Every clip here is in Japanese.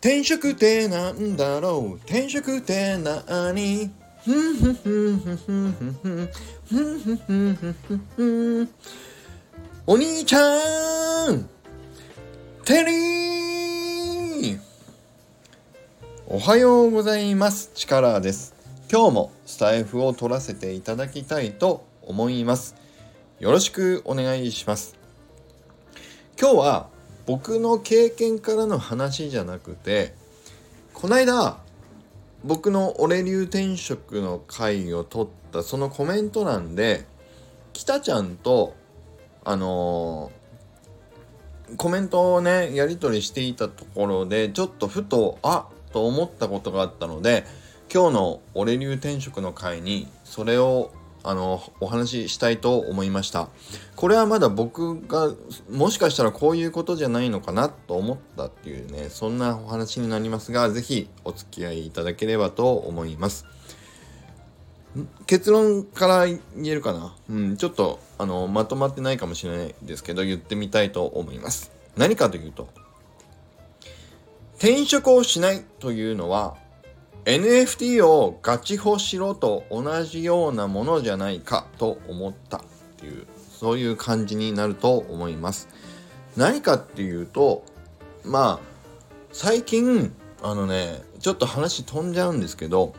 転職ってなんだろう？転職ってなにお兄ちゃんテリーおはようございますチカラです今日もスタイフを取らせていただきたいと思いますよろしくお願いします今日は僕の経験からの話じゃなくてこないだ僕の俺流転職の回を取ったそのコメント欄で北ちゃんとあのー、コメントをねやり取りしていたところでちょっとふとあっと思ったことがあったので今日の俺流転職の回にそれをあのお話ししたいと思いました。これはまだ僕がもしかしたらこういうことじゃないのかなと思ったっていうねそんなお話になりますが是非お付き合いいただければと思います。結論から言えるかな？うんちょっとあのまとまってないかもしれないですけど言ってみたいと思います。何かというと転職をしないというのは NFT をガチホしろと同じようなものじゃないかと思ったっていうそういう感じになると思います。何かっていうとまあ最近あのねちょっと話飛んじゃうんですけど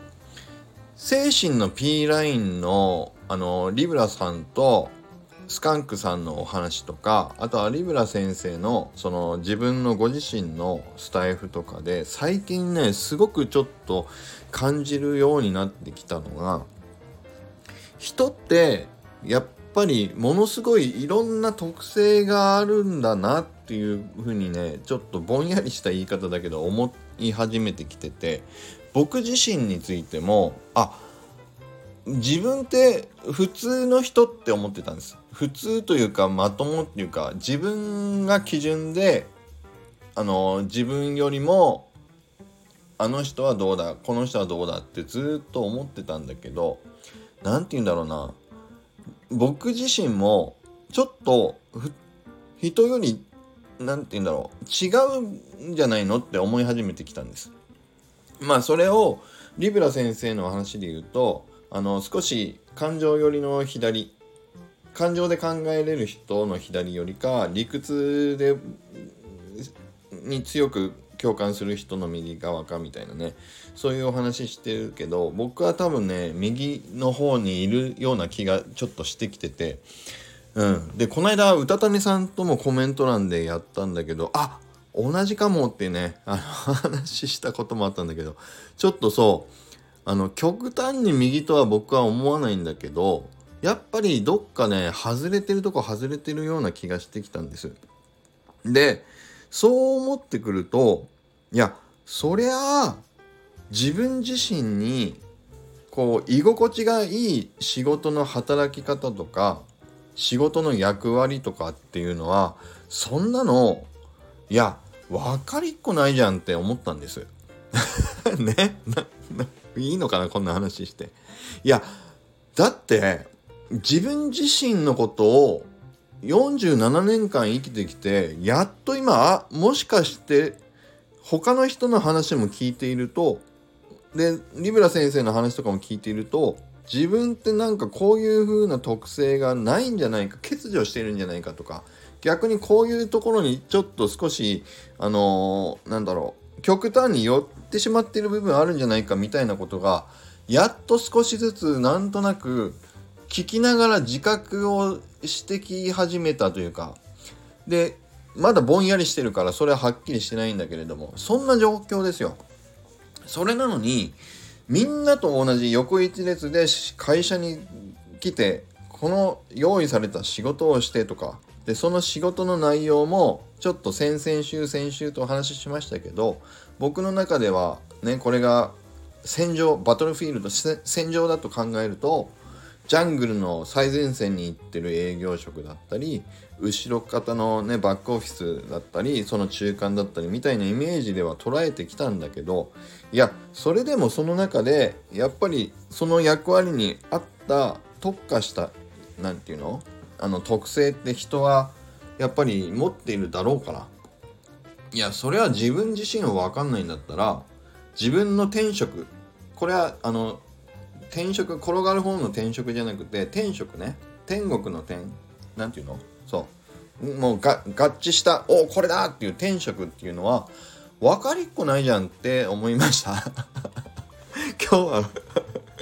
精神の P ラインのあのリブラさんとスカンクさんのお話とかあとはリブラ先生のその自分のご自身のスタイフとかで最近ねすごくちょっと感じるようになってきたのが人ってやっぱりものすごいいろんな特性があるんだなっていうふうにねちょっとぼんやりした言い方だけど思い始めてきてて僕自身についてもあ自分って普通の人って思ってたんです普通というかまともっていうか自分が基準であの自分よりもあの人はどうだこの人はどうだってずっと思ってたんだけど何て言うんだろうな僕自身もちょっと人より何て言うんだろう違うんじゃないのって思い始めてきたんです。まあそれをリブラ先生の話で言うとあの少し感情寄りの左感情で考えれる人の左よりか理屈でに強く共感する人の右側かみたいなね。そういうお話してるけど僕は多分ね右の方にいるような気がちょっとしてきててうん。でこの間うたたねさんともコメント欄でやったんだけどあ同じかもってねあの話したこともあったんだけどちょっとそうあの極端に右とは僕は思わないんだけどやっぱりどっかね外れてるとこ外れてるような気がしてきたんです。でそう思ってくるといやそりゃあ自分自身にこう居心地がいい仕事の働き方とか仕事の役割とかっていうのはそんなのいや分かりっこないじゃんって思ったんです。ね？いいのかなこんな話して。いやだって自分自身のことを47年間生きてきてやっと今あもしかして他の人の話も聞いているとでリブラ先生の話とかも聞いていると自分ってなんかこういう風な特性がないんじゃないか欠如してるんじゃないかとか逆にこういうところにちょっと少しあのー、なんだろう極端に寄ってしまっている部分あるんじゃないかみたいなことがやっと少しずつなんとなく聞きながら自覚をしてき始めたというかでまだぼんやりしてるからそれははっきりしてないんだけれどもそんな状況ですよ。それなのにみんなと同じ横一列で会社に来てこの用意された仕事をしてとかでその仕事の内容もちょっと先々週先週とお話ししましたけど僕の中ではねこれが戦場バトルフィールド戦場だと考えるとジャングルの最前線に行ってる営業職だったり後ろ方のねバックオフィスだったりその中間だったりみたいなイメージでは捉えてきたんだけどいやそれでもその中でやっぱりその役割に合った特化した何て言うの？あの特性って人はやっぱり持っているだろうから。いやそれは自分自身は分かんないんだったら自分の転職。これはあの転職転がる方の転職じゃなくて転職ね。天国の天なんていうの？そう。もうが合致したおこれだ！っていう転職っていうのは分かりっこないじゃんって思いました。今日は。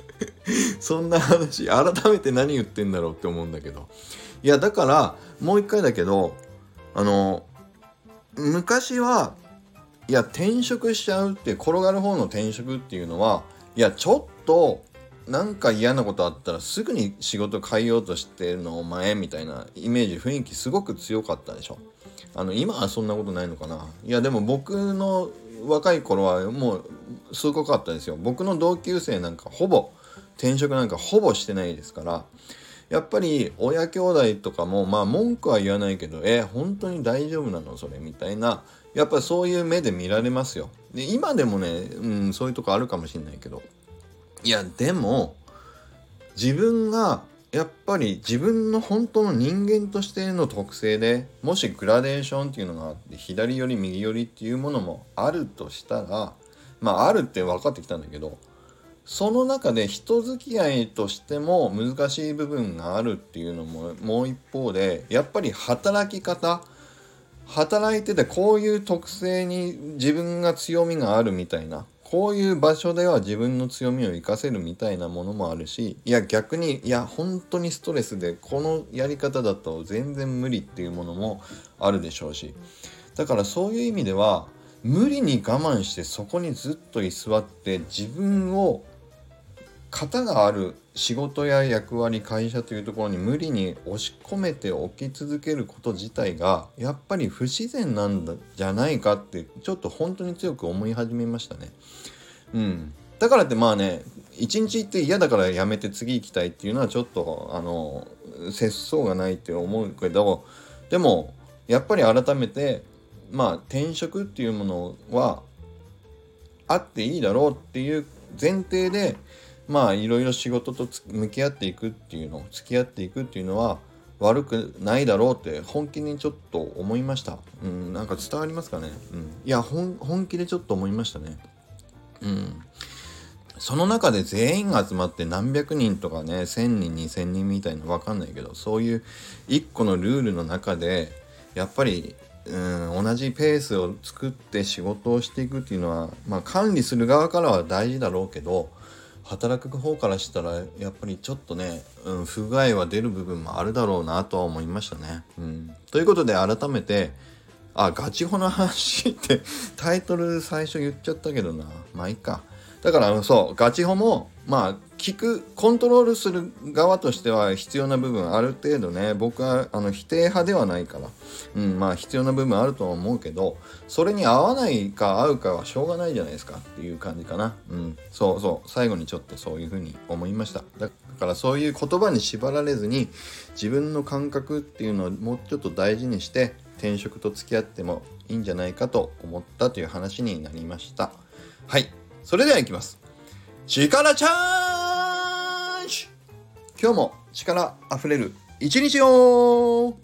そんな話。改めて何言ってんだろうって思うんだけど。いやだからもう一回だけどあの昔はいや転職しちゃうって転がる方の転職っていうのはいやちょっとなんか嫌なことあったらすぐに仕事変えようとしてるのお前みたいなイメージ雰囲気すごく強かったでしょ。あの今はそんなことないのかな。いやでも僕の若い頃はもうすごかったですよ。僕の同級生なんかほぼ転職なんかほぼしてないですからやっぱり親兄弟とかもまあ文句は言わないけどえ本当に大丈夫なのそれみたいなやっぱそういう目で見られますよ。で今でもね、うん、そういうとこあるかもしんないけどいやでも自分がやっぱり自分の本当の人間としての特性でもしグラデーションっていうのがあって左寄り右寄りっていうものもあるとしたらまああるって分かってきたんだけどその中で人付き合いとしても難しい部分があるっていうのももう一方でやっぱり働き方働いててこういう特性に自分が強みがあるみたいなこういう場所では自分の強みを生かせるみたいなものもあるしいや逆にいや本当にストレスでこのやり方だと全然無理っていうものもあるでしょうしだからそういう意味では無理に我慢してそこにずっと居座って自分を型がある仕事や役割会社というところに無理に押し込めておき続けること自体がやっぱり不自然なんだじゃないかってちょっと本当に強く思い始めましたね。うん、だからってまあね一日行って嫌だからやめて次行きたいっていうのはちょっとあの節操がないって思うけどでもやっぱり改めてまあ転職っていうものはあっていいだろうっていう前提でまあいろいろ仕事と向き合っていくっていうの付き合っていくっていうのは悪くないだろうって本気にちょっと思いました。うん、なんか伝わりますかね？うん、いや本気でちょっと思いましたね。うん。その中で全員が集まって何百人とかね1,000人2,000人みたいな分かんないけどそういう一個のルールの中でやっぱりうん同じペースを作って仕事をしていくっていうのは、まあ、管理する側からは大事だろうけど働く方からしたらやっぱりちょっとね、うん、不具合は出る部分もあるだろうなとは思いましたね。うん、ということで改めてあガチホの話ってタイトル最初言っちゃったけどなまあいいか。だからそうガチホもまあ聞くコントロールする側としては必要な部分ある程度ね僕はあの否定派ではないから、うん、まあ必要な部分あるとは思うけどそれに合わないか合うかはしょうがないじゃないですかっていう感じかな、うん、そうそう。最後にちょっとそういうふうに思いました。だからそういう言葉に縛られずに自分の感覚っていうのをもうちょっと大事にして転職と付き合ってもいいんじゃないかと思ったという話になりました。はい。それではいきます。力チャージ今日も力あふれる一日を